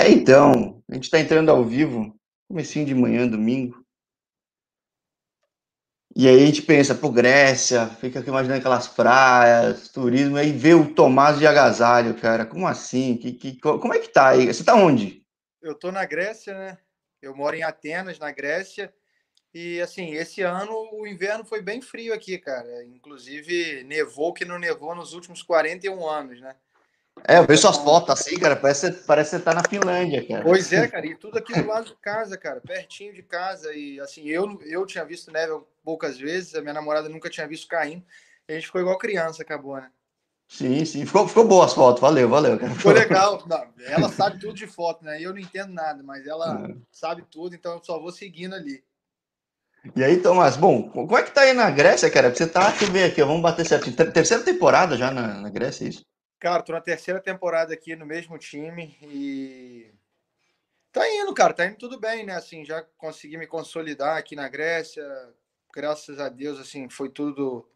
É, então, a gente está entrando ao vivo, comecinho de manhã, domingo. E aí a gente pensa, pô, Grécia, fica imaginando aquelas praias, turismo, aí vê o Tomás de agasalho, cara. Como assim? Que, que, como é que tá aí? Você tá onde? Eu tô na Grécia, né? Eu moro em Atenas, na Grécia. E assim, esse ano o inverno foi bem frio aqui, cara. Inclusive, nevou que não nevou nos últimos 41 anos, né? É, eu vejo suas fotos assim, cara, parece, parece que você tá na Finlândia, cara. Pois é, cara, e tudo aqui do lado de casa, cara, pertinho de casa. E assim, eu, eu tinha visto neve poucas vezes, a minha namorada nunca tinha visto caindo. A gente ficou igual criança, acabou, né? Sim, sim, ficou, ficou boa as fotos, valeu, valeu. Cara. Ficou legal. Não, ela sabe tudo de foto, né? Eu não entendo nada, mas ela é. sabe tudo, então eu só vou seguindo ali. E aí, Tomás, bom, como é que tá aí na Grécia, cara? Você tá, deixa eu ver aqui, vamos bater certo. Terceira temporada já na, na Grécia, é isso? Cara, tô na terceira temporada aqui no mesmo time e tá indo, cara, tá indo tudo bem, né? Assim, já consegui me consolidar aqui na Grécia. Graças a Deus, assim, foi tudo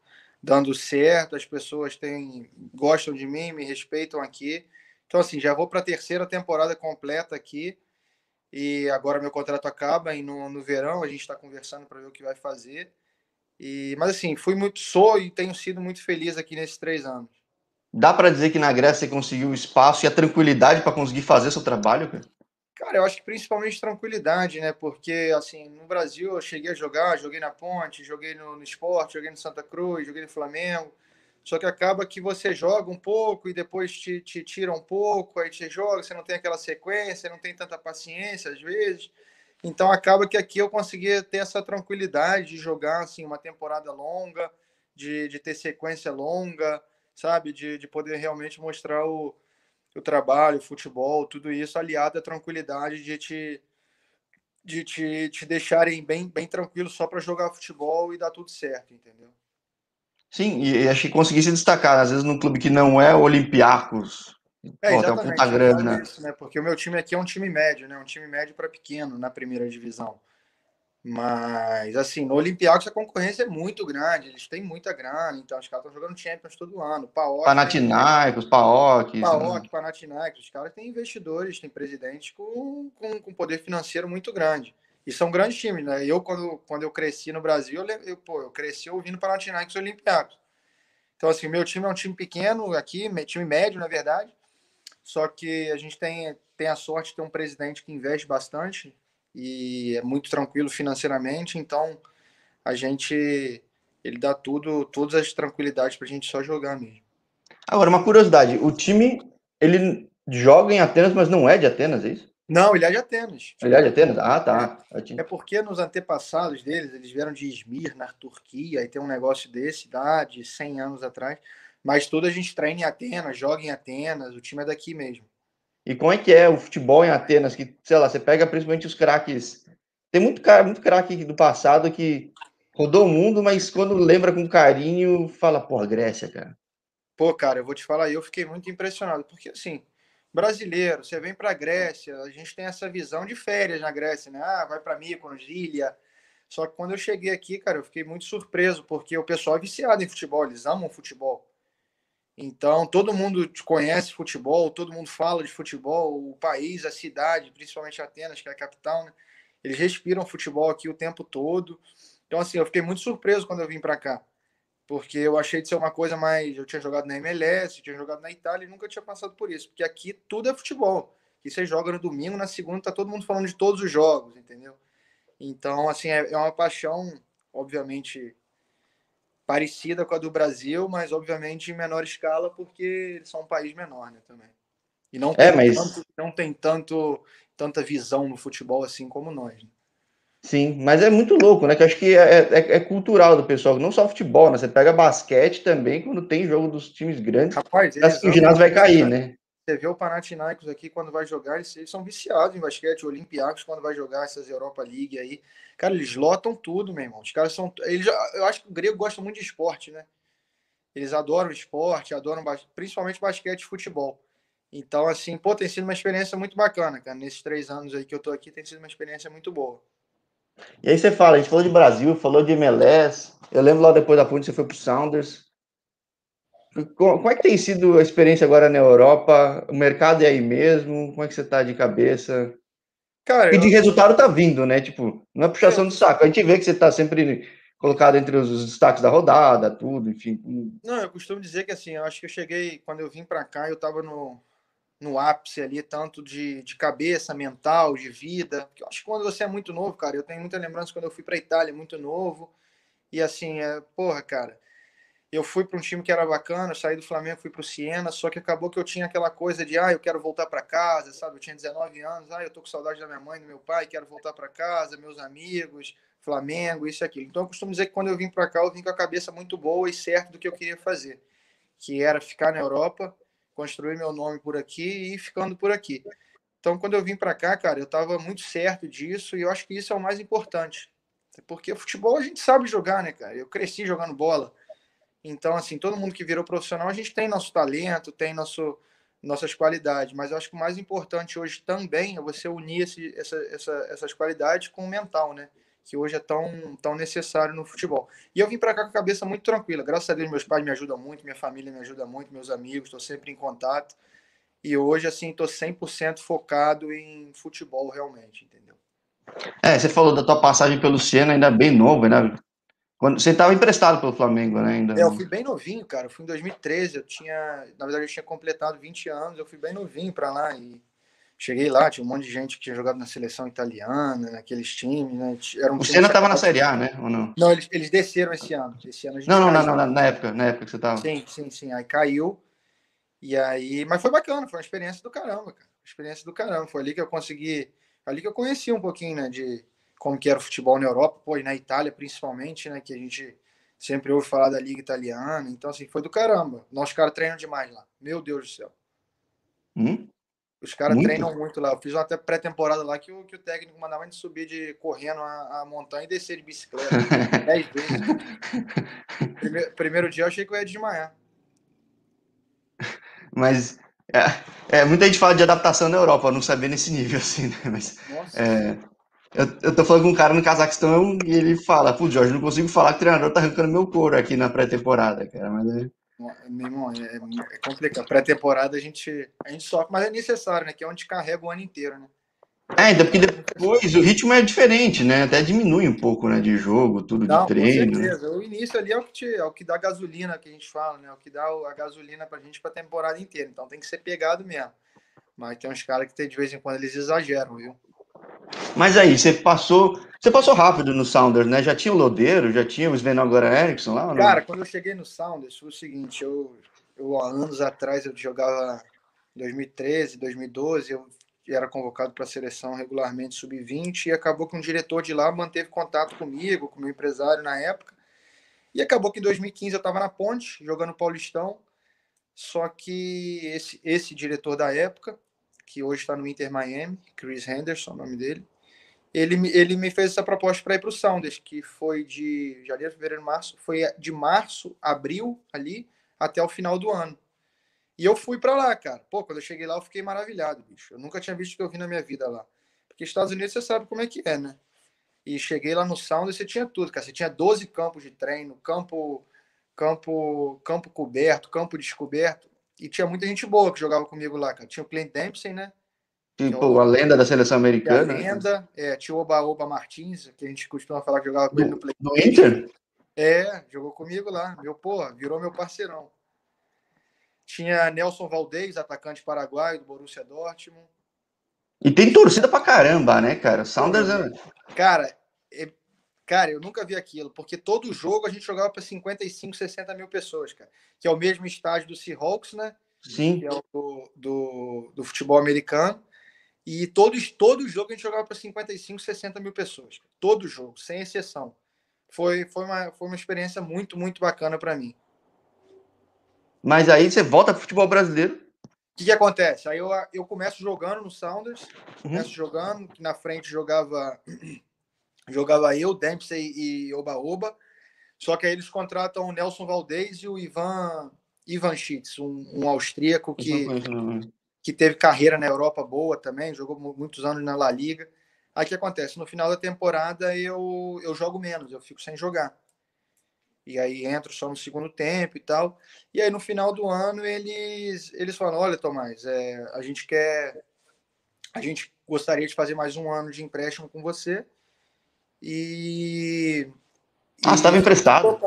dando certo. As pessoas têm gostam de mim, me respeitam aqui. Então, assim, já vou para a terceira temporada completa aqui. E agora meu contrato acaba e no, no verão a gente está conversando para ver o que vai fazer. E, mas assim, fui muito, sou e tenho sido muito feliz aqui nesses três anos. Dá para dizer que na Grécia você conseguiu o espaço e a tranquilidade para conseguir fazer seu trabalho, cara? Cara, eu acho que principalmente tranquilidade, né? Porque, assim, no Brasil eu cheguei a jogar, joguei na Ponte, joguei no, no Esporte, joguei no Santa Cruz, joguei no Flamengo. Só que acaba que você joga um pouco e depois te, te tira um pouco, aí você joga, você não tem aquela sequência, não tem tanta paciência às vezes. Então acaba que aqui eu consegui ter essa tranquilidade de jogar assim, uma temporada longa, de, de ter sequência longa, sabe? De, de poder realmente mostrar o, o trabalho, o futebol, tudo isso aliado à tranquilidade de te, de te, te deixarem bem, bem tranquilo só para jogar futebol e dar tudo certo, entendeu? Sim, e acho que conseguir se destacar, às vezes num clube que não é Olympiacos, é, Pô, exatamente, puta grana. Isso, né? Porque o meu time aqui é um time médio, né? Um time médio para pequeno na primeira divisão. Mas, assim, no Olympiacos a concorrência é muito grande, eles têm muita grana, então os caras estão jogando Champions todo ano. Paok, Panathinaikos, Paok. Paok, né? Panathinaikos, os caras têm investidores, têm presidentes com, com, com poder financeiro muito grande. E são grandes times, né? Eu, quando, quando eu cresci no Brasil, eu, eu, pô, eu cresci ouvindo Panathinaikos Olympiacos. Então, assim, meu time é um time pequeno aqui, time médio, na verdade, só que a gente tem, tem a sorte de ter um presidente que investe bastante, e é muito tranquilo financeiramente, então a gente ele dá tudo, todas as tranquilidades para a gente só jogar mesmo. Agora, uma curiosidade, o time ele joga em Atenas, mas não é de Atenas, é isso? Não, ele é de Atenas. Ele é de Atenas? Ah, tá. É, é porque nos antepassados deles, eles vieram de Izmir, na Turquia, e tem um negócio desse, dá, de 100 anos atrás. Mas tudo a gente treina em Atenas, joga em Atenas, o time é daqui mesmo. E como é que é o futebol em Atenas? Que, sei lá, você pega principalmente os craques. Tem muito cara, muito craque do passado que rodou o mundo, mas quando lembra com carinho, fala, porra, Grécia, cara. Pô, cara, eu vou te falar, eu fiquei muito impressionado, porque assim, brasileiro, você vem para Grécia, a gente tem essa visão de férias na Grécia, né? Ah, vai para Mykonos, Ilha. Só que quando eu cheguei aqui, cara, eu fiquei muito surpreso, porque o pessoal é viciado em futebol, eles amam futebol. Então, todo mundo conhece futebol, todo mundo fala de futebol, o país, a cidade, principalmente Atenas, que é a capital, né? Eles respiram futebol aqui o tempo todo. Então, assim, eu fiquei muito surpreso quando eu vim para cá. Porque eu achei de ser uma coisa mais. Eu tinha jogado na MLS, tinha jogado na Itália e nunca tinha passado por isso. Porque aqui tudo é futebol. Aqui você joga no domingo, na segunda tá todo mundo falando de todos os jogos, entendeu? Então, assim, é, é uma paixão, obviamente, parecida com a do Brasil, mas obviamente em menor escala, porque eles são um país menor, né, também. E não é, tem, é, mas... tanto, não tem tanto, tanta visão no futebol assim como nós. Né? Sim, mas é muito louco, né? Que acho que é, é, é, cultural do pessoal, não só futebol, né? Você pega basquete também, quando tem jogo dos times grandes, Rapaz, o ginásio vai cair, né? Você vê o Panathinaikos aqui quando vai jogar, eles, eles são viciados em basquete, o Olympiacos quando vai jogar essas Europa League aí. Cara, eles lotam tudo, meu irmão. Os caras são. Eles, eu acho que o grego gosta muito de esporte, né? Eles adoram esporte, adoram principalmente basquete e futebol. Então, assim, pô, tem sido uma experiência muito bacana, cara. Nesses três anos aí que eu tô aqui, tem sido uma experiência muito boa. E aí você fala, a gente falou de Brasil, falou de MLS. Eu lembro lá depois da ponte você foi pro Sounders. Como é que tem sido a experiência agora na Europa? O mercado é aí mesmo? Como é que você está de cabeça? Cara, e de eu... resultado tá vindo, né? Tipo, não é puxação é. do saco. A gente vê que você está sempre colocado entre os destaques da rodada, tudo, enfim. Não, eu costumo dizer que assim, eu acho que eu cheguei, quando eu vim para cá, eu estava no, no ápice ali, tanto de, de cabeça, mental, de vida. Eu acho que quando você é muito novo, cara, eu tenho muita lembrança quando eu fui para Itália, muito novo. E assim, é, porra, cara, eu fui para um time que era bacana, saí do Flamengo, fui para o Siena, só que acabou que eu tinha aquela coisa de, ah, eu quero voltar para casa, sabe? Eu tinha 19 anos, ah, eu tô com saudade da minha mãe, do meu pai, quero voltar para casa, meus amigos, Flamengo, isso e aquilo. Então eu costumo dizer que quando eu vim para cá, eu vim com a cabeça muito boa e certo do que eu queria fazer, que era ficar na Europa, construir meu nome por aqui e ficando por aqui. Então, quando eu vim para cá, cara, eu estava muito certo disso e eu acho que isso é o mais importante. Porque futebol a gente sabe jogar, né, cara? Eu cresci jogando bola. Então, assim, todo mundo que virou profissional, a gente tem nosso talento, tem nosso, nossas qualidades, mas eu acho que o mais importante hoje também é você unir esse, essa, essa, essas qualidades com o mental, né? Que hoje é tão, tão necessário no futebol. E eu vim para cá com a cabeça muito tranquila. Graças a Deus, meus pais me ajudam muito, minha família me ajuda muito, meus amigos, estou sempre em contato. E hoje, assim, estou 100% focado em futebol realmente, entendeu? É, você falou da tua passagem pelo Siena, ainda bem novo, né? Quando, você estava emprestado pelo Flamengo, né? Ainda. É, eu fui bem novinho, cara. Eu fui em 2013. Eu tinha, na verdade, eu tinha completado 20 anos. Eu fui bem novinho para lá e cheguei lá. Tinha um monte de gente que tinha jogado na seleção italiana, naqueles times, né? Era um o Senna estava na Série A, né? Ou não? Não, eles, eles desceram esse ano. Esse ano não, não, não, não, na época, na época que você estava. Sim, sim, sim. Aí caiu. E aí, mas foi bacana. Foi uma experiência do caramba, cara. Experiência do caramba. Foi ali que eu consegui, ali que eu conheci um pouquinho, né? De como que era o futebol na Europa, pô, e na Itália principalmente, né, que a gente sempre ouve falar da liga italiana, então assim, foi do caramba. Nossos caras treinam demais lá, meu Deus do céu. Hum? Os caras treinam muito lá. Eu fiz uma pré-temporada lá que o, que o técnico mandava a gente subir de correndo a, a montanha e descer de bicicleta. dez vezes. Primeiro, primeiro dia eu achei que eu ia desmaiar. Mas é, é, muita gente fala de adaptação na Europa, não sabia nesse nível assim, né? Mas é, eu, eu tô falando com um cara no Cazaquistão e ele fala, pô, Jorge, não consigo falar que o treinador tá arrancando meu couro aqui na pré-temporada, cara, mas é... Meu irmão, é, é complicado. Pré-temporada a gente, a gente sofre, mas é necessário, né? Que é onde carrega o ano inteiro, né? É, ainda porque depois o ritmo é diferente, né? Até diminui um pouco, né? De jogo, tudo Não, de treino. Com certeza. O início ali é o que, te, é o que dá gasolina, que a gente fala, né? É o que dá a gasolina pra gente pra temporada inteira. Então tem que ser pegado mesmo. Mas tem uns caras que de vez em quando eles exageram, viu? Mas aí, você passou. Você passou rápido no Sounders, né? Já tinha o Lodeiro, já tinha o Sven Agora Erickson lá? Cara, quando eu cheguei no Sounders, foi o seguinte, eu, eu há anos atrás eu jogava 2013, 2012, eu era convocado para a seleção regularmente sub-20 e acabou que um diretor de lá manteve contato comigo, com meu empresário na época. E acabou que em 2015 eu estava na Ponte, jogando Paulistão. Só que esse, esse diretor da época que hoje está no Inter Miami, Chris Henderson, o nome dele. Ele, ele me fez essa proposta para ir para o Sounders, que foi de janeiro, fevereiro, março, foi de março, abril ali até o final do ano. E eu fui para lá, cara. Pô, quando eu cheguei lá, eu fiquei maravilhado, bicho. Eu nunca tinha visto o que eu vi na minha vida lá. Porque Estados Unidos você sabe como é que é, né? E cheguei lá no Sounders, você tinha tudo, cara. Você tinha 12 campos de treino, campo campo campo coberto, campo descoberto. E tinha muita gente boa que jogava comigo lá, cara. Tinha o Clint Dempsey, né? Tipo, o... a lenda da seleção americana. A lenda, é, tinha o Oba Oba Martins, que a gente costuma falar que jogava com ele no Play. No Inter? É, jogou comigo lá. Meu, porra, virou meu parceirão. Tinha Nelson Valdez, atacante paraguaio do Borussia Dortmund. E tem torcida pra caramba, né, cara? Sounders é... Cara, é... cara, eu nunca vi aquilo, porque todo jogo a gente jogava para 55, 60 mil pessoas, cara que é o mesmo estádio do Seahawks, né? Sim. Que é o do, do, do futebol americano. E todos, todo jogo a gente jogava para 55, 60 mil pessoas. Todo jogo, sem exceção. Foi, foi, uma, foi uma experiência muito, muito bacana para mim. Mas aí você volta para o futebol brasileiro? O que, que, acontece? Aí eu, eu começo jogando no Sounders, uhum. começo jogando, na frente jogava jogava eu, Dempsey e Oba Oba. Só que aí eles contratam o Nelson Valdez e o Ivan Ivan Schitz, um, um austríaco que, que teve carreira na Europa boa também, jogou muitos anos na La Liga. Aí o que acontece? No final da temporada eu, eu jogo menos, eu fico sem jogar. e aí entro só no segundo tempo e tal. E aí no final do ano eles eles falam, olha Tomás, é, a gente quer, a gente gostaria de fazer mais um ano de empréstimo com você e ah, você estava emprestado.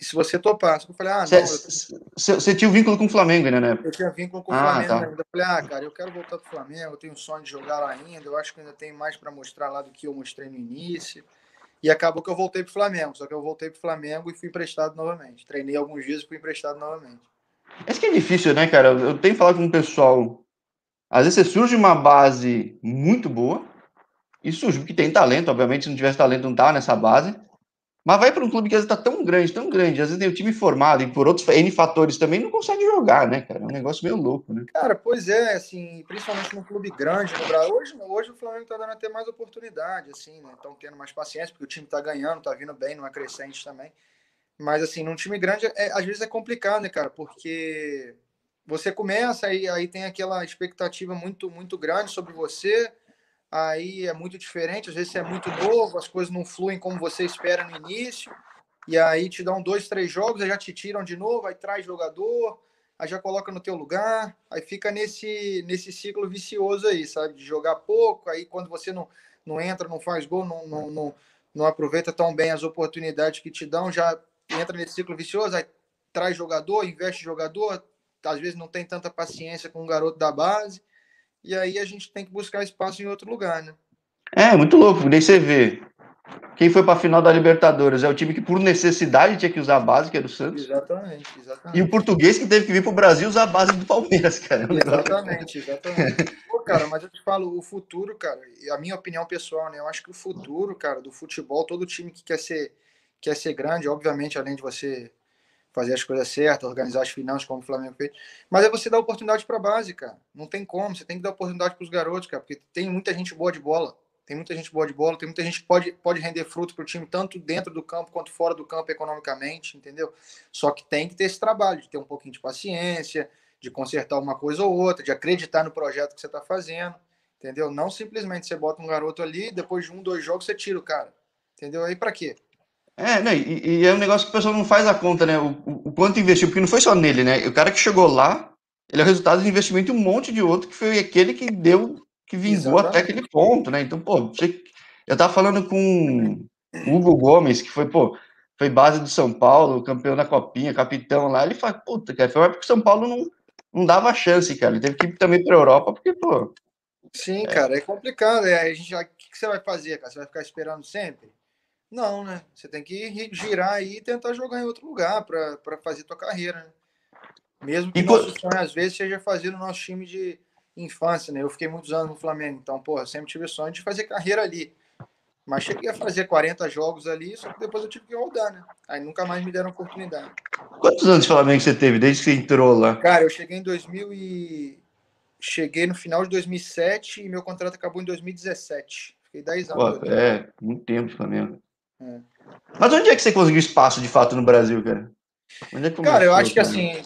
E se você topasse, eu falei, ah, não. Você, tinha um vínculo com o Flamengo, né? Eu tinha vínculo com o ah, Flamengo tá. ainda. Eu falei, ah, cara, eu quero voltar pro Flamengo, eu tenho um sonho de jogar lá ainda, eu acho que ainda tem mais para mostrar lá do que eu mostrei no início. E acabou que eu voltei pro Flamengo, só que eu voltei pro Flamengo e fui emprestado novamente. Treinei alguns dias e fui emprestado novamente. Acho que é difícil, né, cara? Eu tenho falado com o pessoal. Às vezes você surge uma base muito boa, e surge porque tem talento, obviamente, se não tivesse talento, não tá nessa base. Mas vai para um clube que às vezes está tão grande, tão grande, às vezes tem o time formado e por outros N fatores também não consegue jogar, né, cara? É um negócio meio louco, né? Cara, pois é, assim, principalmente num clube grande no Brasil. Hoje, hoje o Flamengo está dando até mais oportunidade, assim, né? Estão tendo mais paciência, porque o time está ganhando, está vindo bem, não é crescente também. Mas, assim, num time grande, é, às vezes é complicado, né, cara? Porque você começa aí, aí tem aquela expectativa muito, muito grande sobre você aí é muito diferente, às vezes você é muito novo, as coisas não fluem como você espera no início, e aí te dão dois, três jogos, aí já te tiram de novo, aí traz jogador, aí já coloca no teu lugar, aí fica nesse, nesse ciclo vicioso aí, sabe? De jogar pouco, aí quando você não, não entra, não faz gol, não, não, não, não aproveita tão bem as oportunidades que te dão, já entra nesse ciclo vicioso, aí traz jogador, investe jogador, às vezes não tem tanta paciência com o garoto da base, e aí a gente tem que buscar espaço em outro lugar, né? É, muito louco. Daí você vê. Quem foi para a final da Libertadores é o time que, por necessidade, tinha que usar a base, que era o Santos. Exatamente, exatamente. E o português que teve que vir para o Brasil usar a base do Palmeiras, cara. Exatamente, exatamente. Pô, cara, mas eu te falo, o futuro, cara, a minha opinião pessoal, né? Eu acho que o futuro, cara, do futebol, todo time que quer ser, quer ser grande, obviamente, além de você fazer as coisas certas, organizar as finanças como o Flamengo fez. Mas é você dar oportunidade para a base, cara. Não tem como, você tem que dar oportunidade para os garotos, cara, porque tem muita gente boa de bola. Tem muita gente boa de bola, tem muita gente que pode, pode render fruto para o time, tanto dentro do campo quanto fora do campo economicamente, entendeu? Só que tem que ter esse trabalho, de ter um pouquinho de paciência, de consertar uma coisa ou outra, de acreditar no projeto que você está fazendo, entendeu? Não simplesmente você bota um garoto ali, depois de um, dois jogos você tira o cara, entendeu? Aí para quê? É, né, e, e, é um negócio que o pessoal não faz a conta, né? O, o, quanto investiu, porque não foi só nele, né? O cara que chegou lá, ele é o resultado de investimento de um monte de outro, que foi aquele que deu, que vingou Exatamente. até aquele ponto, né? Então, pô, você, eu tava falando com o Hugo Gomes, que foi, pô, foi base do São Paulo, campeão da Copinha, capitão lá, ele fala, puta, cara, foi uma época que o São Paulo não, não dava chance, cara. Ele teve que ir também pra Europa, porque, pô. Sim, é. cara, é complicado. É, a gente, o que, que você vai fazer, cara? Você vai ficar esperando sempre? Não, né? Você tem que girar aí e tentar jogar em outro lugar para fazer tua carreira, né? Mesmo que e nosso sonho, às vezes, seja fazer no nosso time de infância, né? Eu fiquei muitos anos no Flamengo, então, pô, sempre tive sonho de fazer carreira ali. Mas cheguei a fazer 40 jogos ali, só que depois eu tive que rodar, né? Aí nunca mais me deram oportunidade. Quantos anos de Flamengo você teve desde que você entrou lá? Cara, eu cheguei em 2000 e... Cheguei no final de 2007 e meu contrato acabou em 2017. Fiquei 10 anos. Pô, é, muito tempo Flamengo. É. Mas onde é que você conseguiu espaço de fato no Brasil, cara? Onde é que cara, eu acho que assim.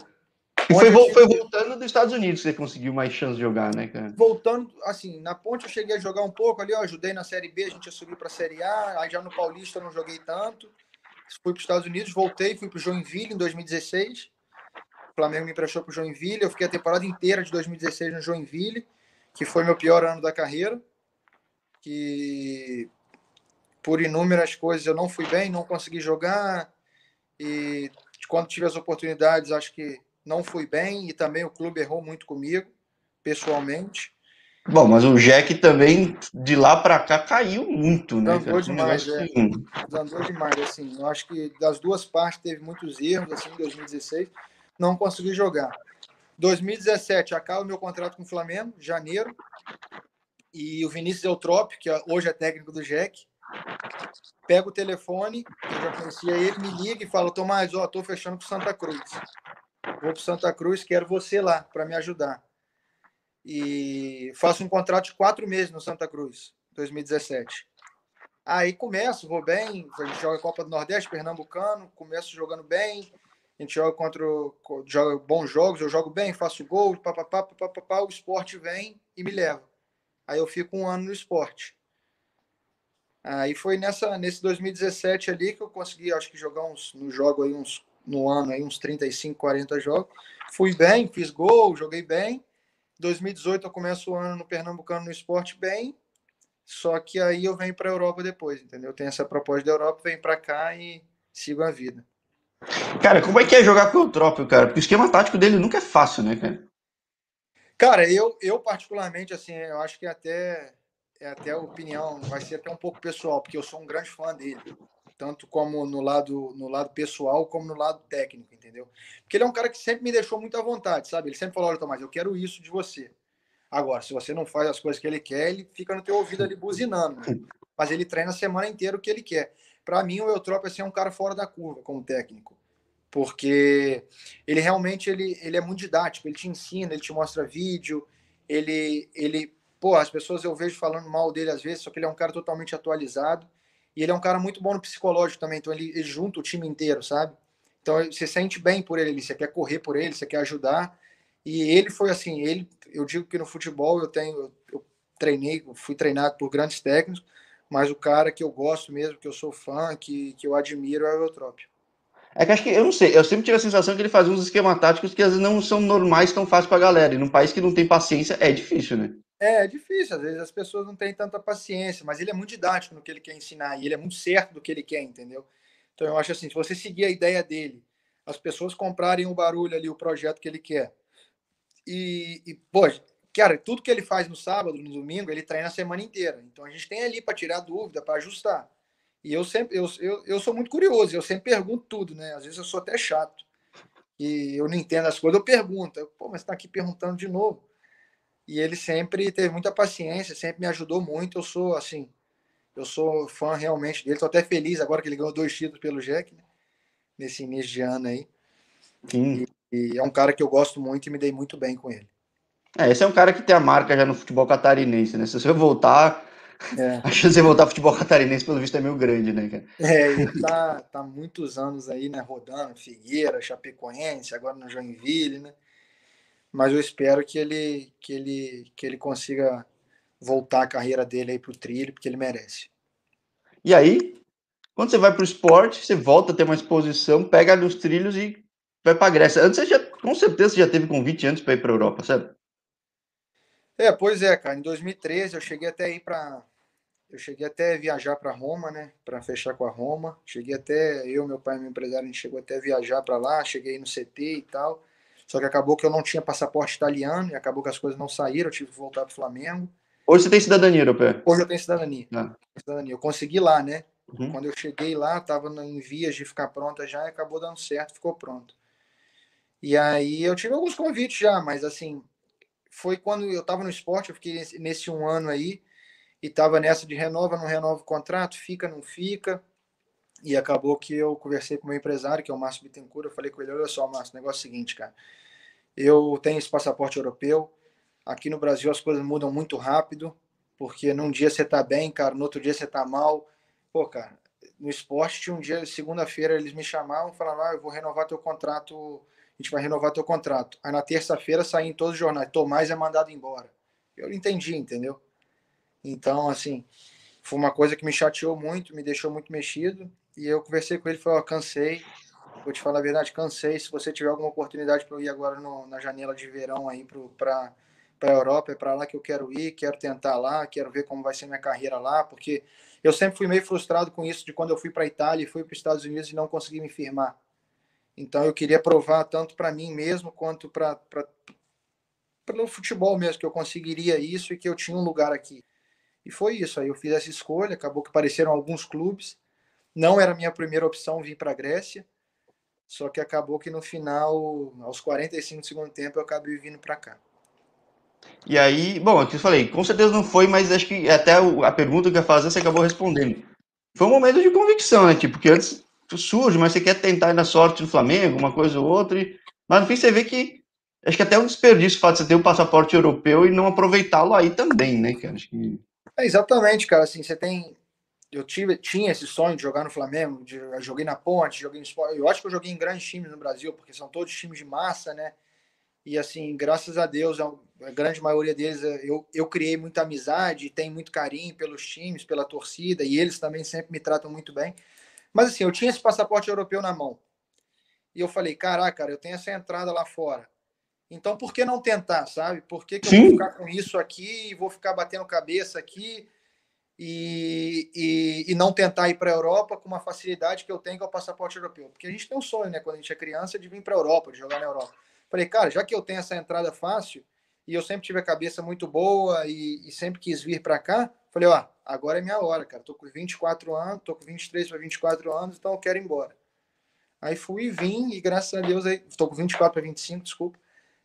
Foi, foi voltando dos Estados Unidos que você conseguiu mais chance de jogar, né, cara? Voltando, assim, na ponte eu cheguei a jogar um pouco ali, eu ajudei na Série B, a gente ia subir para a Série A, aí já no Paulista eu não joguei tanto. Fui para os Estados Unidos, voltei, fui para o Joinville em 2016. O Flamengo me emprestou para o Joinville, eu fiquei a temporada inteira de 2016 no Joinville, que foi meu pior ano da carreira. Que por inúmeras coisas eu não fui bem, não consegui jogar e quando tive as oportunidades acho que não fui bem e também o clube errou muito comigo pessoalmente. Bom, mas o Jack também de lá para cá caiu muito, né? Andou demais, é. Andou demais, assim. Eu acho que das duas partes teve muitos erros, assim, em 2016. Não consegui jogar. 2017 acaba o meu contrato com o Flamengo, janeiro. E o Vinícius Eutrópio, que hoje é técnico do Jack, pega o telefone, eu já conhecia ele, me liga e fala: Tomás, ó, tô fechando com Santa Cruz. Vou para Santa Cruz, quero você lá para me ajudar. E faço um contrato de quatro meses no Santa Cruz, 2017. Aí começo, vou bem, a gente joga Copa do Nordeste, Pernambucano, começo jogando bem, a gente joga contra joga bons jogos, eu jogo bem, faço gol, papapá, papapá, o esporte vem e me leva. Aí eu fico um ano no esporte. Aí foi nessa, nesse 2017 ali que eu consegui, acho que jogar uns, no jogo aí, uns, no ano aí, uns 35, 40 jogos. Fui bem, fiz gol, joguei bem. 2018 eu começo o ano no Pernambucano no esporte bem, só que aí eu venho para a Europa depois, entendeu? Eu tenho essa proposta da Europa, venho para cá e sigo a vida. Cara, como é que é jogar com o Eutrópio, cara? Porque o esquema tático dele nunca é fácil, né, cara? Cara, eu, eu particularmente, assim, eu acho que até é até a opinião, vai ser até um pouco pessoal, porque eu sou um grande fã dele, tanto como no lado no lado pessoal como no lado técnico, entendeu? Porque ele é um cara que sempre me deixou muito à vontade, sabe? Ele sempre falou, olha, Tomás, eu quero isso de você. Agora, se você não faz as coisas que ele quer, ele fica no teu ouvido ali buzinando. Né? Mas ele treina a semana inteira o que ele quer. Para mim, o Eutrópio é um cara fora da curva como técnico. Porque ele realmente ele, ele é muito didático, ele te ensina, ele te mostra vídeo, ele, ele pô, as pessoas eu vejo falando mal dele às vezes, só que ele é um cara totalmente atualizado. E ele é um cara muito bom no psicológico também, então ele, ele junta o time inteiro, sabe? Então você sente bem por ele, você quer correr por ele, você quer ajudar. E ele foi assim, ele, eu digo que no futebol eu tenho, eu treinei, fui treinado por grandes técnicos, mas o cara que eu gosto mesmo, que eu sou fã, que, que eu admiro é o Eutrópio. É que acho que, eu não sei, eu sempre tive a sensação que ele fazia uns esquemas táticos que às vezes não são normais tão fácil pra galera. E num país que não tem paciência, é difícil, né? É, é difícil, às vezes as pessoas não têm tanta paciência, mas ele é muito didático no que ele quer ensinar e ele é muito certo do que ele quer, entendeu? Então eu acho assim, se você seguir a ideia dele, as pessoas comprarem o barulho ali, o projeto que ele quer, e, e pô, cara, tudo que ele faz no sábado, no domingo, ele treina a semana inteira. Então a gente tem ali para tirar dúvida, para ajustar. E eu sempre, eu, eu, eu sou muito curioso, eu sempre pergunto tudo, né? Às vezes eu sou até chato. E eu não entendo as coisas, eu pergunto. Eu, Pô, mas está aqui perguntando de novo. E ele sempre teve muita paciência, sempre me ajudou muito. Eu sou, assim, eu sou fã realmente dele. Estou até feliz agora que ele ganhou dois títulos pelo Jack, né? nesse início de ano aí. E, e, é um cara que eu gosto muito e me dei muito bem com ele. É, esse é um cara que tem a marca já no futebol catarinense, né? Se você voltar, é. a chance de voltar ao futebol catarinense, pelo visto, é meio grande, né, cara? É, ele tá, tá muitos anos aí, né, rodando, Figueira, Chapecoense, agora no Joinville, né? Mas eu espero que ele, que ele, que ele consiga voltar a carreira dele aí para o trilho, porque ele merece. E aí, quando você vai para o esporte, você volta a ter uma exposição, pega nos trilhos e vai para a Grécia. Antes você já, com certeza, você já teve convite antes para ir para a Europa, sabe? É, pois é, cara. Em 2013 eu cheguei até ir para eu cheguei até viajar para Roma, né, para fechar com a Roma. Cheguei até eu, meu pai, meu empresário, a gente chegou até viajar para lá, cheguei no CT e tal. Só que acabou que eu não tinha passaporte italiano e acabou que as coisas não saíram, eu tive que voltar para o Flamengo. Hoje você tem cidadania europeia? Hoje eu tenho cidadania. Ah. cidadania. Eu consegui lá, né? Uhum. Quando eu cheguei lá, estava em vias de ficar pronta já e acabou dando certo, ficou pronto. E aí eu tive alguns convites já, mas assim, foi quando eu estava no esporte, eu fiquei nesse, um ano aí e estava nessa de renova, não renova o contrato, fica, não fica. E acabou que eu conversei com o meu empresário, que é o Márcio Bittencourt, eu falei com ele, olha só, Márcio, negócio é o seguinte, cara, eu tenho esse passaporte europeu, aqui no Brasil as coisas mudam muito rápido, porque num dia você tá bem, cara, no outro dia você tá mal. Pô, cara, no esporte um dia, segunda-feira, eles me chamavam e falavam, ah, eu vou renovar teu contrato, a gente vai renovar teu contrato. Aí na terça-feira saí em todos os jornais, Tomás é mandado embora. Eu entendi, entendeu? Então, assim, foi uma coisa que me chateou muito, me deixou muito mexido. E eu conversei com ele falei, ó, oh, cansei. Vou te falar a verdade, cansei. Se você tiver alguma oportunidade para eu ir agora no, na janela de verão aí para para a Europa, é para lá que eu quero ir, quero tentar lá, quero ver como vai ser minha carreira lá, porque eu sempre fui meio frustrado com isso de quando eu fui para a Itália e fui para os Estados Unidos e não consegui me firmar. Então eu queria provar tanto para mim mesmo quanto para pelo futebol mesmo que eu conseguiria isso e que eu tinha um lugar aqui. E foi isso. Aí eu fiz essa escolha, acabou que apareceram alguns clubes não era a minha primeira opção vir para a Grécia, só que acabou que no final, aos 45 do segundo tempo, eu acabei vindo para cá. E aí, bom, aqui eu falei, com certeza não foi, mas acho que até a pergunta que eu ia fazer você acabou respondendo. Foi um momento de convicção, né? Tipo, porque antes surge, mas você quer tentar ir na sorte no Flamengo, uma coisa ou outra, e... mas no fim você vê que acho que até é um desperdício o fato de você ter um passaporte europeu e não aproveitá-lo aí também, né, cara? Acho que... É, exatamente, cara. Assim, você tem eu tive, tinha esse sonho de jogar no Flamengo, de, joguei na Ponte, joguei no Sport. Eu acho que eu joguei em grandes times no Brasil, porque são todos times de massa, né? E assim, graças a Deus, a grande maioria deles eu, eu criei muita amizade, tenho muito carinho pelos times, pela torcida, e eles também sempre me tratam muito bem. Mas assim, eu tinha esse passaporte europeu na mão. E eu falei, caraca, cara, eu tenho essa entrada lá fora. Então, por que não tentar, sabe? Por que, que eu vou ficar com isso aqui e vou ficar batendo cabeça aqui e, e, e não tentar ir para a Europa com uma facilidade que eu tenho com o passaporte europeu? Porque a gente tem um sonho, né, quando a gente é criança, de vir para a Europa, de jogar na Europa. Falei, cara, já que eu tenho essa entrada fácil e eu sempre tive a cabeça muito boa e, e sempre quis vir para cá, falei, ó, agora é minha hora, cara. Tô com 24 anos, tô com 23 para 24 anos, então eu quero ir embora. Aí fui e vim, e graças a Deus, aí, tô com 24 para 25, desculpa.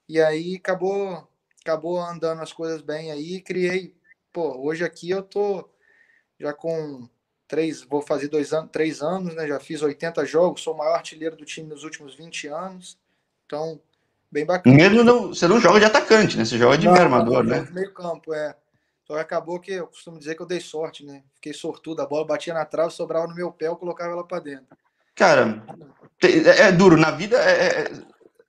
E aí acabou, acabou andando as coisas bem aí, criei. Pô, hoje aqui eu tô já com três, vou fazer dois anos, três anos, né? Já fiz 80 jogos, sou o maior artilheiro do time nos últimos 20 anos. Então, bem bacana. Mesmo não, você não joga de atacante, né? Você joga de não, meio armador, né? Meio campo, é. Só acabou que eu costumo dizer que eu dei sorte, né? Fiquei sortudo, a bola batia na trave, sobrava no meu pé, eu colocava ela para dentro. Cara, é, é duro. Na vida, é, é,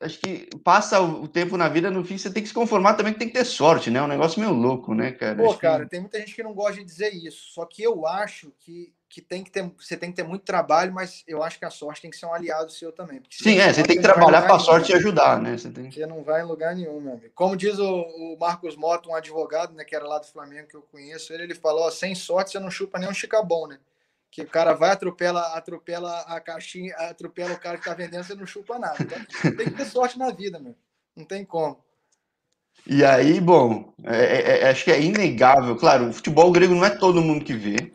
acho que passa o tempo na vida, no fim você tem que se conformar também que tem que ter sorte, né? É um negócio meio louco, né, cara? Pô, acho cara, que... tem muita gente que não gosta de dizer isso. Só que eu acho que, que tem que ter, você tem que ter muito trabalho, mas eu acho que a sorte tem que ser um aliado seu também. Sim, é, você tem que trabalhar para a sorte e ajudar, né? Você, tem... você não vai em lugar nenhum, meu amigo. Como diz o, o Marcos Mota, um advogado, né, que era lá do Flamengo, que eu conheço, ele, ele falou, ó, sem sorte você não chupa nem um chicabão, né? Que o cara vai, atropela, atropela a caixinha, atropela o cara que tá vendendo, você não chupa nada. Então, tem que ter sorte na vida, meu. Não tem como. E aí, bom, é, é, é, acho que é inegável. Claro, o futebol grego não é todo mundo que vê. Né,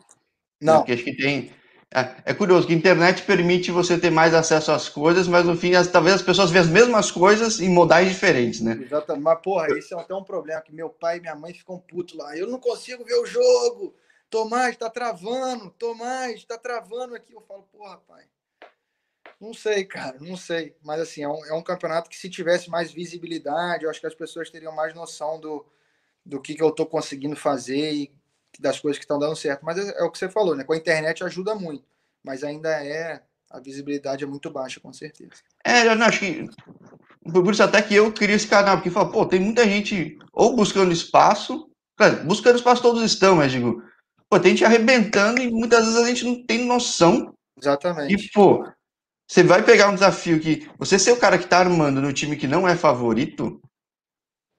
não. Porque acho que tem. É, é, curioso que a internet permite você ter mais acesso às coisas, mas no fim, as, talvez as pessoas vejam as mesmas coisas em modais diferentes, né? Exatamente. Mas, porra, isso é até um problema, que meu pai e minha mãe ficam putos lá. Eu não consigo ver o jogo Tomás, tá travando, Tomás, tá travando aqui. Eu falo, porra, pai. Não sei, cara, não sei. Mas assim, é um, é um campeonato que se tivesse mais visibilidade, eu acho que as pessoas teriam mais noção do, do que, que eu tô conseguindo fazer e das coisas que estão dando certo. Mas é, é, o que você falou, né? Com a internet ajuda muito, mas ainda é a visibilidade é muito baixa, com certeza. É, eu acho que por isso até que eu queria esse canal, porque fala, pô, tem muita gente ou buscando espaço, buscando espaço todos estão, mas digo, pô, tem gente arrebentando e muitas vezes a gente não tem noção. Exatamente. E, pô, você vai pegar um desafio que você ser o cara que tá armando no time que não é favorito.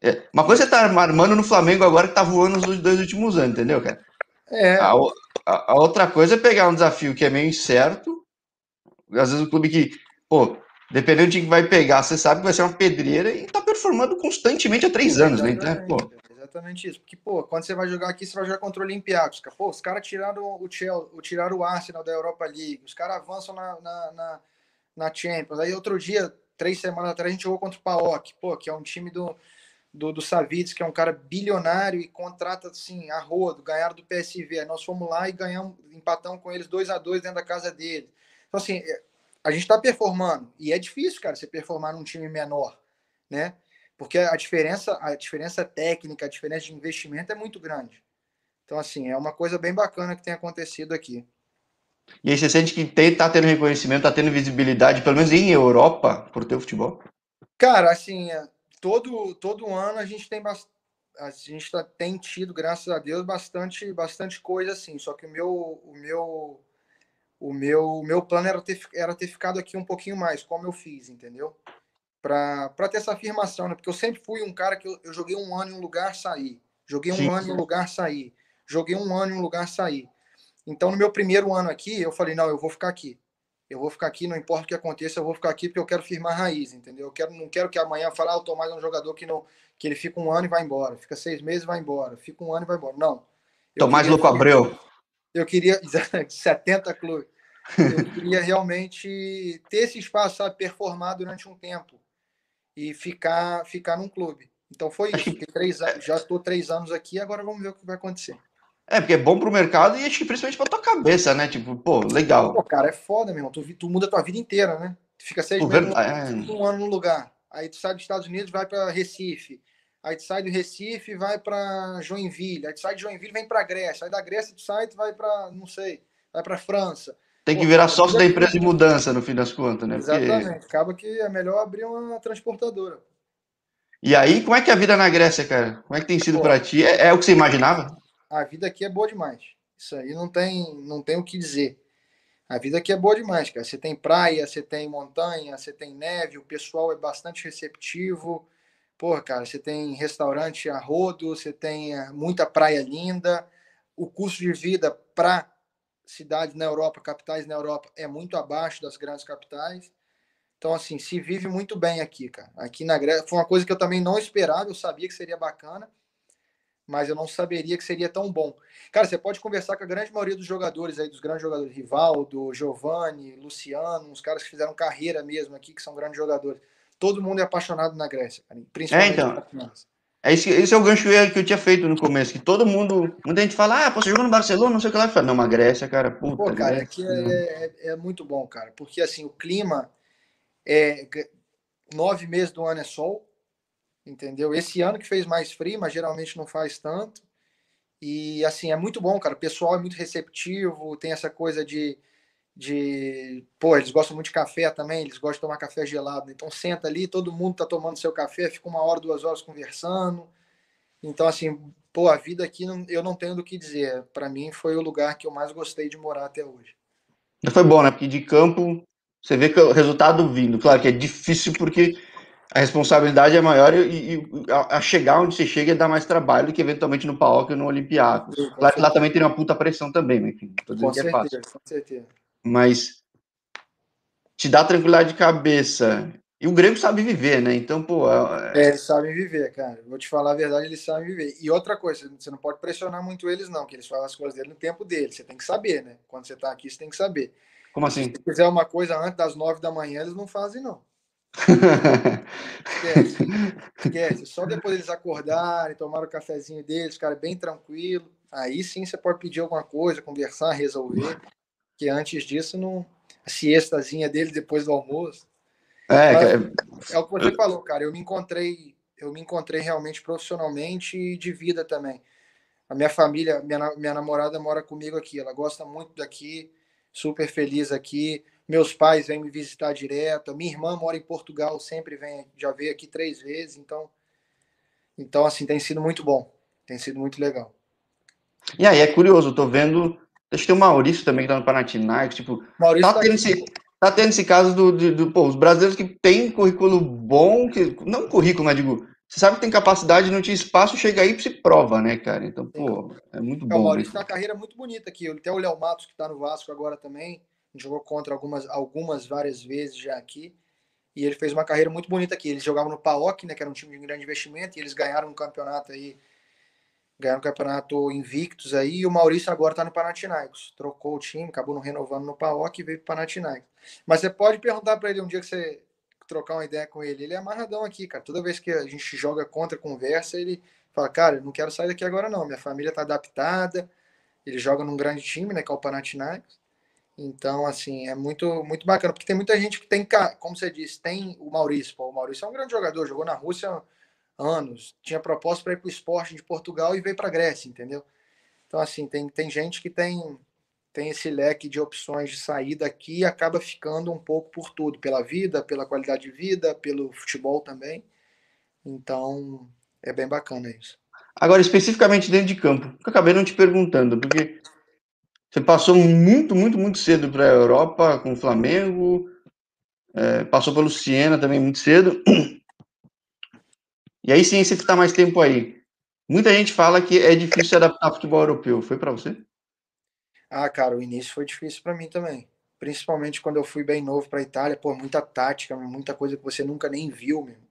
É, uma coisa é você tá armando no Flamengo agora que tá voando nos dois últimos anos, entendeu, cara? É. A, a, a outra coisa é pegar um desafio que é meio incerto. Às vezes o clube que, pô, dependendo de quem vai pegar, você sabe que vai ser uma pedreira e tá performando constantemente há três anos, né? Então, pô exatamente isso. Porque, pô, quando você vai jogar aqui, você vai jogar contra o Olympiacos. Pô, os caras tiraram o Chelsea, tiraram o Arsenal da Europa League, os caras avançam na, na, na, na, Champions. Aí outro dia, três semanas atrás, a gente jogou contra o PAOK, pô, que é um time do, do, do Savitz, que é um cara bilionário e contrata assim, a rodo, ganharam do PSV. Aí nós fomos lá e ganhamos, empatamos com eles 2 a 2 dentro da casa dele. Então, assim, é, a gente está performando. E é difícil, cara, você performar num time menor, né? Porque a diferença, a diferença técnica, a diferença de investimento é muito grande. Então, assim, é uma coisa bem bacana que tem acontecido aqui. E aí você sente que está tendo reconhecimento, está tendo visibilidade, pelo menos em Europa, por teu futebol? Cara, assim, é, todo, todo ano a gente tem bastante a gente tá, tem tido, graças a Deus, bastante, bastante coisa assim. Só que o meu, o meu, o meu, meu plano era ter, era ter ficado aqui um pouquinho mais, como eu fiz, entendeu? Para ter essa afirmação, né? Porque eu sempre fui um cara que eu, eu joguei um ano em um lugar, saí. Joguei um sim, ano sim. em um lugar, saí. Joguei um ano em um lugar, saí. Então, no meu primeiro ano aqui, eu falei, não, eu vou ficar aqui. Eu vou ficar aqui, não importa o que aconteça, eu vou ficar aqui porque eu quero firmar raiz, entendeu? Eu quero, não quero que amanhã fale, ah, o Tomás é um jogador que, não, que ele fica um ano e vai embora, fica seis meses e vai embora, fica um ano e vai embora. Não. Tomás Louco Abreu. Eu queria, 70 clubes. Eu queria realmente ter esse espaço, sabe, performar durante um tempo e ficar, ficar num clube. Então foi isso. Três, já estou três anos aqui, agora vamos ver o que vai acontecer. É, porque é bom pro mercado e acho que principalmente pra tua cabeça, né? Tipo, pô, legal. Pô, cara, é foda, meu irmão. Tu, tu muda a tua vida inteira, né? Tu fica seis pô, meses, é... um ano num lugar. Aí tu sai dos Estados Unidos, vai para Recife. Aí tu sai do Recife, vai para Joinville. Aí tu sai de Joinville, vem para Grécia. Aí da Grécia tu sai, tu vai para, não sei, vai para França. Tem que virar sócio da empresa de mudança, no fim das contas, né? Exatamente. Porque... Acaba que é melhor abrir uma transportadora. E aí, como é que é a vida na Grécia, cara? Como é que tem sido para ti? É, é, o que você imaginava? A vida aqui é boa demais. Isso aí não tem, não tem o que dizer. A vida aqui é boa demais, cara. Você tem praia, você tem montanha, você tem neve, o pessoal é bastante receptivo. Pô, cara, você tem restaurante a rodo, você tem eh, muita praia linda. O custo de vida para cidades na Europa, capitais na Europa, é muito abaixo das grandes capitais. Então, assim, se vive muito bem aqui, cara. Aqui na Grécia, foi uma coisa que eu também não esperava, eu sabia que seria bacana, mas eu não saberia que seria tão bom. Cara, você pode conversar com a grande maioria dos jogadores aí, dos grandes jogadores, Rivaldo, Giovanni, Luciano, uns caras que fizeram carreira mesmo aqui, que são grandes jogadores. Todo mundo é apaixonado na Grécia, cara, principalmente é, então. É esse, esse é o gancho que eu tinha feito no começo, que todo mundo, muita gente fala, ah, você jogou no Barcelona, não sei o que lá. Fala, não, uma Grécia, cara, puta. Pô, cara, aqui é, é, é, muito bom, cara, porque assim, o clima é, nove meses do ano é sol, entendeu? Esse ano que fez mais frio, mas geralmente não faz tanto. E assim, é muito bom, cara. O pessoal é muito receptivo, tem essa coisa de, de. Pô, eles gostam muito de café também, eles gostam de tomar café gelado. Então senta ali, todo mundo tá tomando seu café, fica uma hora, duas horas conversando. Então, assim, pô, a vida aqui eu não tenho do que dizer. Para mim foi o lugar que eu mais gostei de morar até hoje. Foi bom, né? Porque de campo você vê que o resultado vindo. Claro que é difícil porque a responsabilidade é maior e, e a, a, chegar onde você chega dá mais trabalho do que eventualmente no PAOC ou no. Claro que lá também tem uma puta pressão também, mas enfim, tô dizendo com que certeza, é fácil. Com certeza. Mas te dá tranquilidade de cabeça. E o Grêmio sabe viver, né? Então, pô. É, é eles sabem viver, cara. Vou te falar a verdade, eles sabem viver. E outra coisa, você não pode pressionar muito eles, não, que eles falam as coisas dele no tempo deles. Você tem que saber, né? Quando você tá aqui, você tem que saber. Como assim? Se quiser uma coisa antes das nove da manhã, eles não fazem, não. Esquece. Esquece. Só depois eles acordarem, tomar o cafezinho deles, ficar bem tranquilo. Aí sim você pode pedir alguma coisa, conversar, resolver. Que antes disso, não. A siestazinha deles depois do almoço. É, Mas, é o que você falou, cara. Eu me encontrei, eu me encontrei realmente profissionalmente e de vida também. A minha família, minha, minha namorada mora comigo aqui. Ela gosta muito daqui super feliz aqui. Meus pais vêm me visitar direto. Minha irmã mora em Portugal, sempre vem, já veio aqui três vezes. Então, então assim, tem sido muito bom. Tem sido muito legal. E aí, é curioso, tô vendo. Acho que tem o Maurício também que tá no Panathinaikos. Tipo, Maurício tá, tá tendo esse, tá tendo esse caso do, do, do pô, os brasileiros que têm currículo bom, que não currículo, mas digo, você sabe que tem capacidade, não tinha espaço, chega aí e se prova, né, cara? Então, pô, é muito bom. É, o Maurício tem uma carreira muito bonita aqui. Tem o Léo Matos, que está no Vasco agora também. Jogou contra algumas, algumas várias vezes já aqui. E ele fez uma carreira muito bonita aqui. Eles jogavam no PAOK, né, que era um time de grande investimento, e eles ganharam um campeonato aí. Ganharam um campeonato invictos aí. E o Maurício agora está no Panathinaikos. Trocou o time, acabou não renovando no PAOK e veio para o Panathinaikos. Mas você pode perguntar para ele um dia que você trocar uma ideia com ele. Ele é amarradão aqui, cara. Toda vez que a gente joga contra, conversa, ele fala, cara, não quero sair daqui agora não. Minha família tá adaptada. Ele joga num grande time, né, que é o Panathinaikos. Então, assim, é muito, muito bacana, porque tem muita gente que tem, como você disse, tem o Maurício. Pô, o Maurício é um grande jogador, jogou na Rússia anos, tinha proposta para ir para o esporte de Portugal e veio para a Grécia, entendeu? Então, assim, tem, tem gente que tem tem esse leque de opções de saída aqui e acaba ficando um pouco por tudo, pela vida, pela qualidade de vida, pelo futebol também. Então, é bem bacana isso. Agora, especificamente dentro de campo, eu acabei não te perguntando, porque você passou muito, muito, muito cedo para a Europa com o Flamengo, é, passou pelo Siena também muito cedo. E aí sim, você está mais tempo aí. Muita gente fala que é difícil adaptar futebol europeu. Foi para você? Ah, cara, o início foi difícil para mim também. Principalmente quando eu fui bem novo para Itália, pô, muita tática, muita coisa que você nunca nem viu, mesmo.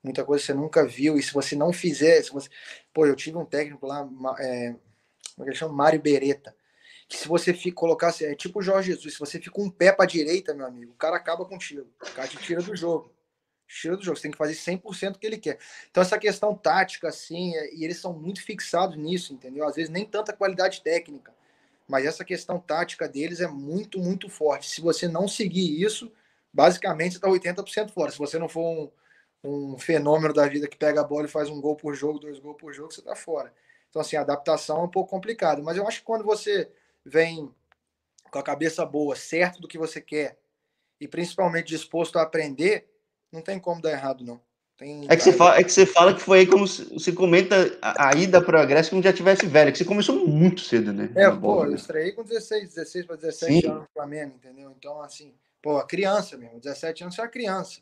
Muita coisa que você nunca viu. E se você não fizer, se você... pô, eu tive um técnico lá, é... como é que ele chama? Mário Beretta. Que se você fica, colocasse, é tipo o Jorge Jesus, se você fica um pé para direita, meu amigo, o cara acaba contigo. O cara te tira do jogo. Tira do jogo. Você tem que fazer 100% o que ele quer. Então, essa questão tática, assim, é... e eles são muito fixados nisso, entendeu? Às vezes nem tanta qualidade técnica mas essa questão tática deles é muito, muito forte. Se você não seguir isso, basicamente você está 80% fora. Se você não for um, um, fenômeno da vida que pega a bola e faz um gol por jogo, dois gols por jogo, você está fora. Então, assim, a adaptação é um pouco complicada. Mas eu acho que quando você vem com a cabeça boa, certo do que você quer, e principalmente disposto a aprender, não tem como dar errado, não. Tem, é, que você fala, é que você fala que foi aí como você comenta a, a ida para a Grécia como já tivesse velho, que você começou muito cedo, né? É, pô, bola, eu né? estreiei com 16, 16 para 17 Sim. anos no Flamengo, entendeu? Então, assim, pô, criança mesmo, 17 anos você era criança.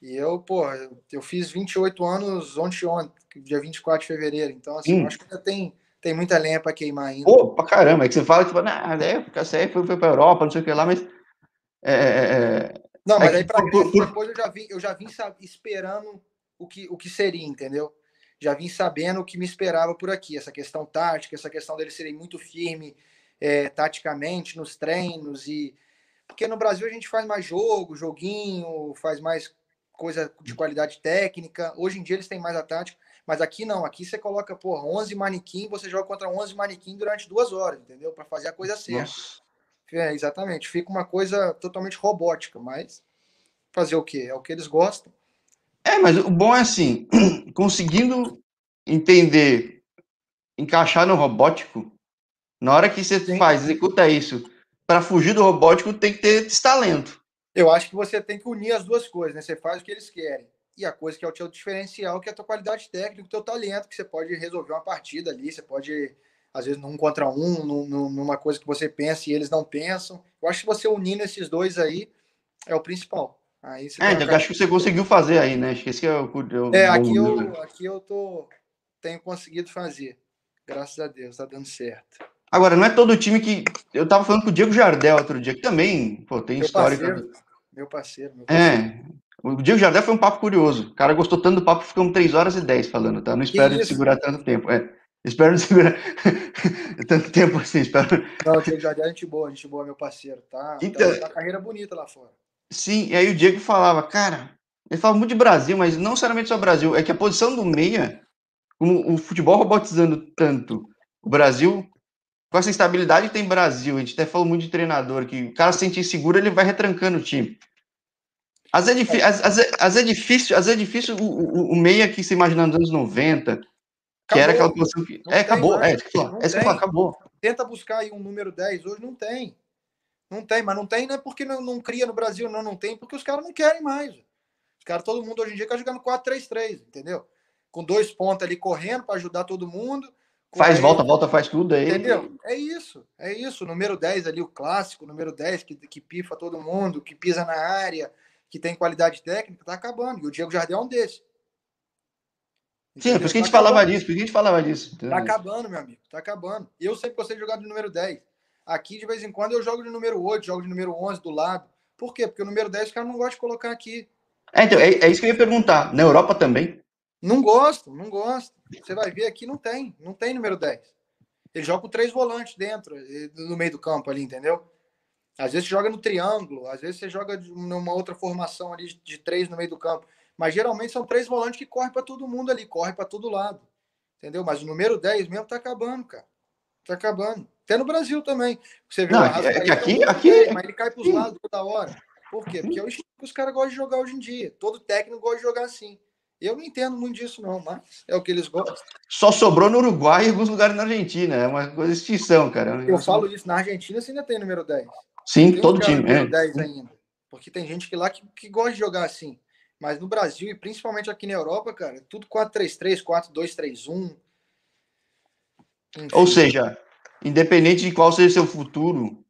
E eu, pô, eu fiz 28 anos ontem, ontem, dia 24 de fevereiro. Então, assim, acho que ainda tem, tem muita lenha para queimar ainda. Pô, pra caramba. É que você fala, tipo, na época, você foi, foi pra Europa, não sei o que lá, mas. É, é, é não, mas é aí pra por, depois eu já vim, eu já vim esperando o que, o que seria, entendeu? Já vim sabendo o que me esperava por aqui, essa questão tática, essa questão deles serem muito firme é, taticamente nos treinos e porque no Brasil a gente faz mais jogo, joguinho, faz mais coisa de qualidade técnica. Hoje em dia eles têm mais a tática, mas aqui não. Aqui você coloca, porra, 11 manequim, você joga contra 11 manequim durante duas horas, entendeu? Para fazer a coisa certa. Nossa. É, exatamente. Fica uma coisa totalmente robótica, mas fazer o quê? É o que eles gostam. É, mas o bom é assim, conseguindo entender, encaixar no robótico, na hora que você Sim. faz, executa isso, para fugir do robótico tem que ter esse talento. Eu acho que você tem que unir as duas coisas, né? Você faz o que eles querem. E a coisa que é o teu diferencial, que é a tua qualidade técnica, o teu talento, que você pode resolver uma partida ali, você pode às vezes num contra um, num, numa coisa que você pensa e eles não pensam. Eu acho que você unindo esses dois aí é o principal. Aí você é, então, acho que você conseguiu fazer aí, né? Acho que esse é o. o é, aqui eu, né? aqui eu tô, tenho conseguido fazer. Graças a Deus, tá dando certo. Agora, não é todo time que. Eu tava falando com o Diego Jardel outro dia, que também pô, tem meu história. Parceiro, meu parceiro, meu parceiro. É. O Diego Jardel foi um papo curioso. O cara gostou tanto do papo que ficamos 3 horas e 10 falando, tá? Não espero segurar tanto tempo. É. Espero não segurar tanto tempo assim, espero. Não, Jardel é gente boa, gente boa, meu parceiro, tá? Então, tá, tá carreira bonita lá fora. Sim, e aí o Diego falava, cara, ele fala muito de Brasil, mas não necessariamente só Brasil, é que a posição do meia, como o futebol robotizando tanto, o Brasil, com essa instabilidade que tem Brasil, a gente até falou muito de treinador, que o cara se sentir seguro, ele vai retrancando o time. Às vezes é, às, às, às é difícil, às é difícil o, o, o meia que se imagina nos anos 90, que era aquela posição que. é, acabou. Mais, é, isso que eu falo, acabou. Tenta buscar aí um número 10, hoje não tem. Não tem, mas não tem não é porque não, não cria no Brasil, não, não tem, porque os caras não querem mais. Os caras, todo mundo hoje em dia quer jogando 4-3-3, entendeu? Com dois pontos ali correndo para ajudar todo mundo. Faz aí, volta, volta, faz tudo aí. Entendeu? É isso, é isso. Número 10 ali, o clássico, número 10, que, que pifa todo mundo, que pisa na área, que tem qualidade técnica, tá acabando. E o Diego Jardel é um desses. Sim, é por isso que a gente tá falava disso, por que a gente falava disso. Tá acabando, meu amigo, tá acabando. Eu sempre gostei de jogar de número 10. Aqui, de vez em quando, eu jogo de número 8, jogo de número 11 do lado. Por quê? Porque o número 10 o cara não gosta de colocar aqui. É, então, é, é isso que eu ia perguntar. Na Europa também? Não gosto, não gosto. Você vai ver aqui, não tem. Não tem número 10. Ele joga com três volantes dentro, no meio do campo ali, entendeu? Às vezes você joga no triângulo, às vezes você joga numa outra formação ali de três no meio do campo. Mas geralmente são três volantes que correm para todo mundo ali, correm para todo lado. Entendeu? Mas o número 10 mesmo tá acabando, cara. Tá acabando. Até no Brasil também. Você viu Não, é, é que aqui, aqui, mas ele cai para os lados toda hora. Por quê? Porque é o estilo que os caras gostam de jogar hoje em dia. Todo técnico gosta de jogar assim. Eu não entendo muito disso, não, mas é o que eles gostam. Só sobrou no Uruguai e alguns lugares na Argentina. É uma coisa de extinção, cara. Eu falo isso, na Argentina você ainda tem número 10. Sim, todo time. Número é. 10 ainda. Porque tem gente que lá que, que gosta de jogar assim. Mas no Brasil, e principalmente aqui na Europa, cara, é tudo 4-3-3, 4-2-3-1. Ou seja, independente de qual seja o seu futuro,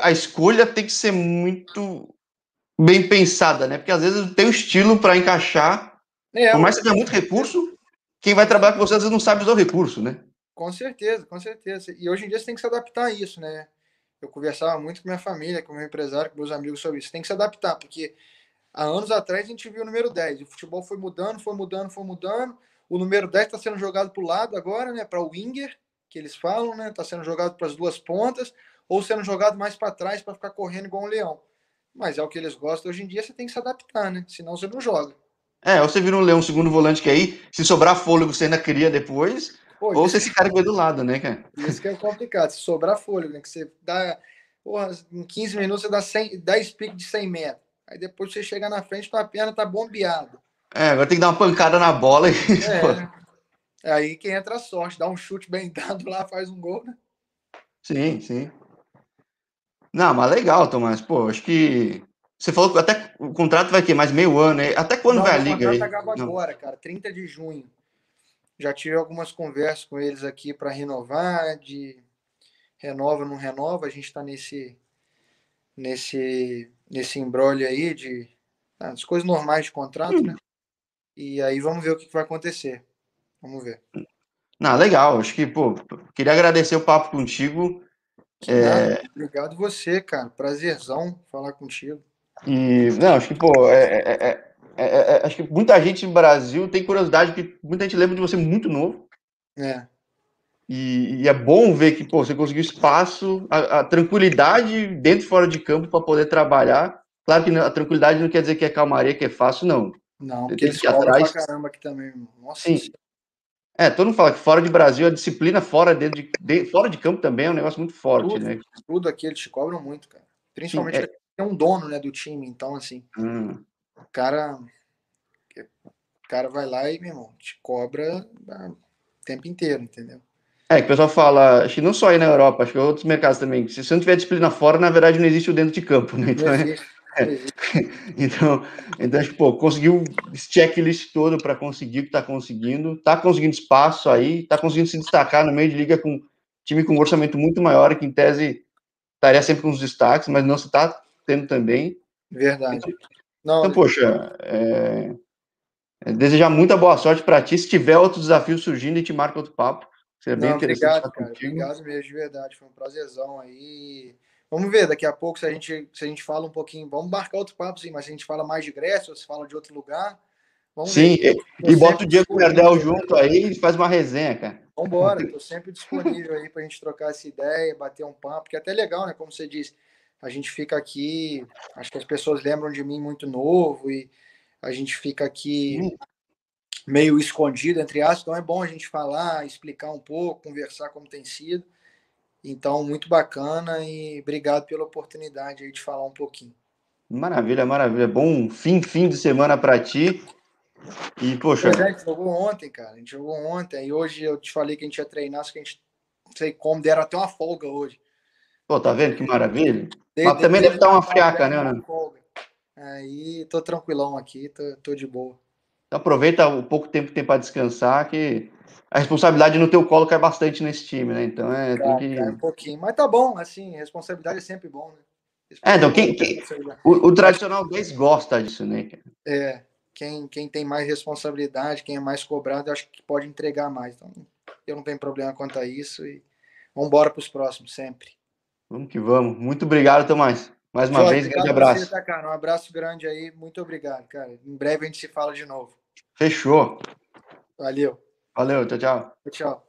a escolha tem que ser muito bem pensada, né? Porque às vezes tem o estilo para encaixar. É, Por mais que tenha muito recurso, quem vai trabalhar com você às vezes não sabe usar o recurso, né? Com certeza, com certeza. E hoje em dia você tem que se adaptar a isso, né? Eu conversava muito com minha família, com meu empresário, com meus amigos sobre isso. Tem que se adaptar, porque Há anos atrás a gente viu o número 10. O futebol foi mudando, foi mudando, foi mudando. O número 10 está sendo jogado para o lado agora, né? Para o winger, que eles falam, né? Está sendo jogado para as duas pontas, ou sendo jogado mais para trás para ficar correndo igual um leão. Mas é o que eles gostam hoje em dia, você tem que se adaptar, né? Senão você não joga. É, ou você vira um leão, segundo volante que aí, se sobrar fôlego, você ainda cria depois. Pô, ou você que vai do lado, né, cara? Isso que é complicado, se sobrar fôlego, né? Que você dá. Porra, em 15 minutos você dá 100, 10 piques de 100 metros. Aí depois você chega na frente, tua perna tá bombeada. É, agora tem que dar uma pancada na bola e. É. é aí que entra a sorte, dá um chute bem dado lá, faz um gol, né? Sim, sim. Não, mas legal, Tomás. Pô, acho que Você falou que até o contrato vai ter mais meio ano, né? Até quando Não, vai a o liga aí? contrato acaba Não. agora, cara, 30 de junho. Já tive algumas conversas com eles aqui para renovar, de renova, não renova. A gente está nesse nesse nesse embrolho aí de ah, as coisas normais de contrato, né? E aí vamos ver o que vai acontecer. Vamos ver. Não, legal. Acho que, pô, queria agradecer o papo contigo. É. Obrigado você, cara. Prazerzão falar contigo. E, não, acho que, pô, é, é- é- é- é- acho que muita gente no Brasil tem curiosidade, porque muita gente lembra de você muito novo. É, E, e é bom ver que, pô, você conseguiu espaço, a, a tranquilidade dentro e fora de campo para poder trabalhar. Claro que a tranquilidade não quer dizer que é calmaria, que é fácil, não. não, Você porque eles cobram atrás. pra caramba aqui também, irmão. Nossa Sim. Senhora. É, todo mundo fala que fora de Brasil, a disciplina fora, dentro de, de- fora de campo também é um negócio muito forte, Tudo. né? tudo aqui eles te cobram muito, cara. Principalmente Sim, é. um dono, né, do time, então assim, Hum. o cara o cara vai lá e, meu irmão, te cobra ah, o tempo inteiro, entendeu? É, que o pessoal fala, acho que não só aí na Europa, acho que outros mercados também. que Se você não tiver disciplina fora, na verdade não existe o dentro de campo, né? Então, é- existe. então, então acho que, pô, conseguiu esse checklist todo para conseguir o que tá conseguindo, tá conseguindo espaço aí, tá conseguindo se destacar no meio de liga com time com um orçamento muito maior, que em tese estaria sempre com os destaques, mas não se tá tendo também. Verdade. Não, Então, poxa, é, é desejar muita boa sorte para ti. Se tiver outro desafio surgindo, a gente marca outro papo. Seria bem não, interessante obrigado, cara. Obrigado mesmo, de verdade. Foi um prazerzão aí. Vamos ver, daqui a pouco, se a gente, se a gente fala um pouquinho, vamos marcar outro papo, sim, mas se a gente fala mais de Grécia, ou se fala de outro lugar, vamos Sim, ver. e, e bota o Diego. Merdel junto aí e faz uma resenha, cara. Vambora, estou sempre disponível aí para a gente trocar essa ideia, bater um papo, porque é até legal, né? Como você disse, a gente fica aqui, acho que as pessoas lembram de mim muito novo e a gente fica aqui meio escondido, entre aspas, então é bom a gente falar, explicar um pouco, conversar como tem sido. Então, muito bacana e obrigado pela oportunidade de falar um pouquinho. Maravilha, maravilha. Bom fim, fim de semana para ti. E, poxa, Pois é, a gente jogou ontem, cara. A gente jogou ontem. E hoje eu te falei que a gente ia treinar, só que a gente, não sei como, deram até uma folga hoje. pô, tá vendo que maravilha? De- Mas também deve estar uma friaca, né, Ana? Aí tô tranquilão aqui, tô, tô de boa. Então aproveita o pouco tempo que tem para descansar, que a responsabilidade no teu colo cai bastante nesse time, né? Então é, tem Cai, que... cai um pouquinho. Mas tá bom, assim, responsabilidade é sempre bom, né? É, então, quem- quem- O, o tradicional 10 gosta disso, né? É, quem, quem tem mais responsabilidade, quem é mais cobrado, eu acho que pode entregar mais. Então, eu não tenho problema quanto a isso e vamos embora para os próximos, sempre. Vamos que vamos. Muito obrigado, Tomás. Mais uma Jorge, vez, grande abraço. Você, tá? Um abraço grande aí, muito obrigado, cara. Em breve a gente se fala de novo. Fechou. Valeu, Valeu, tchau, tchau. tchau.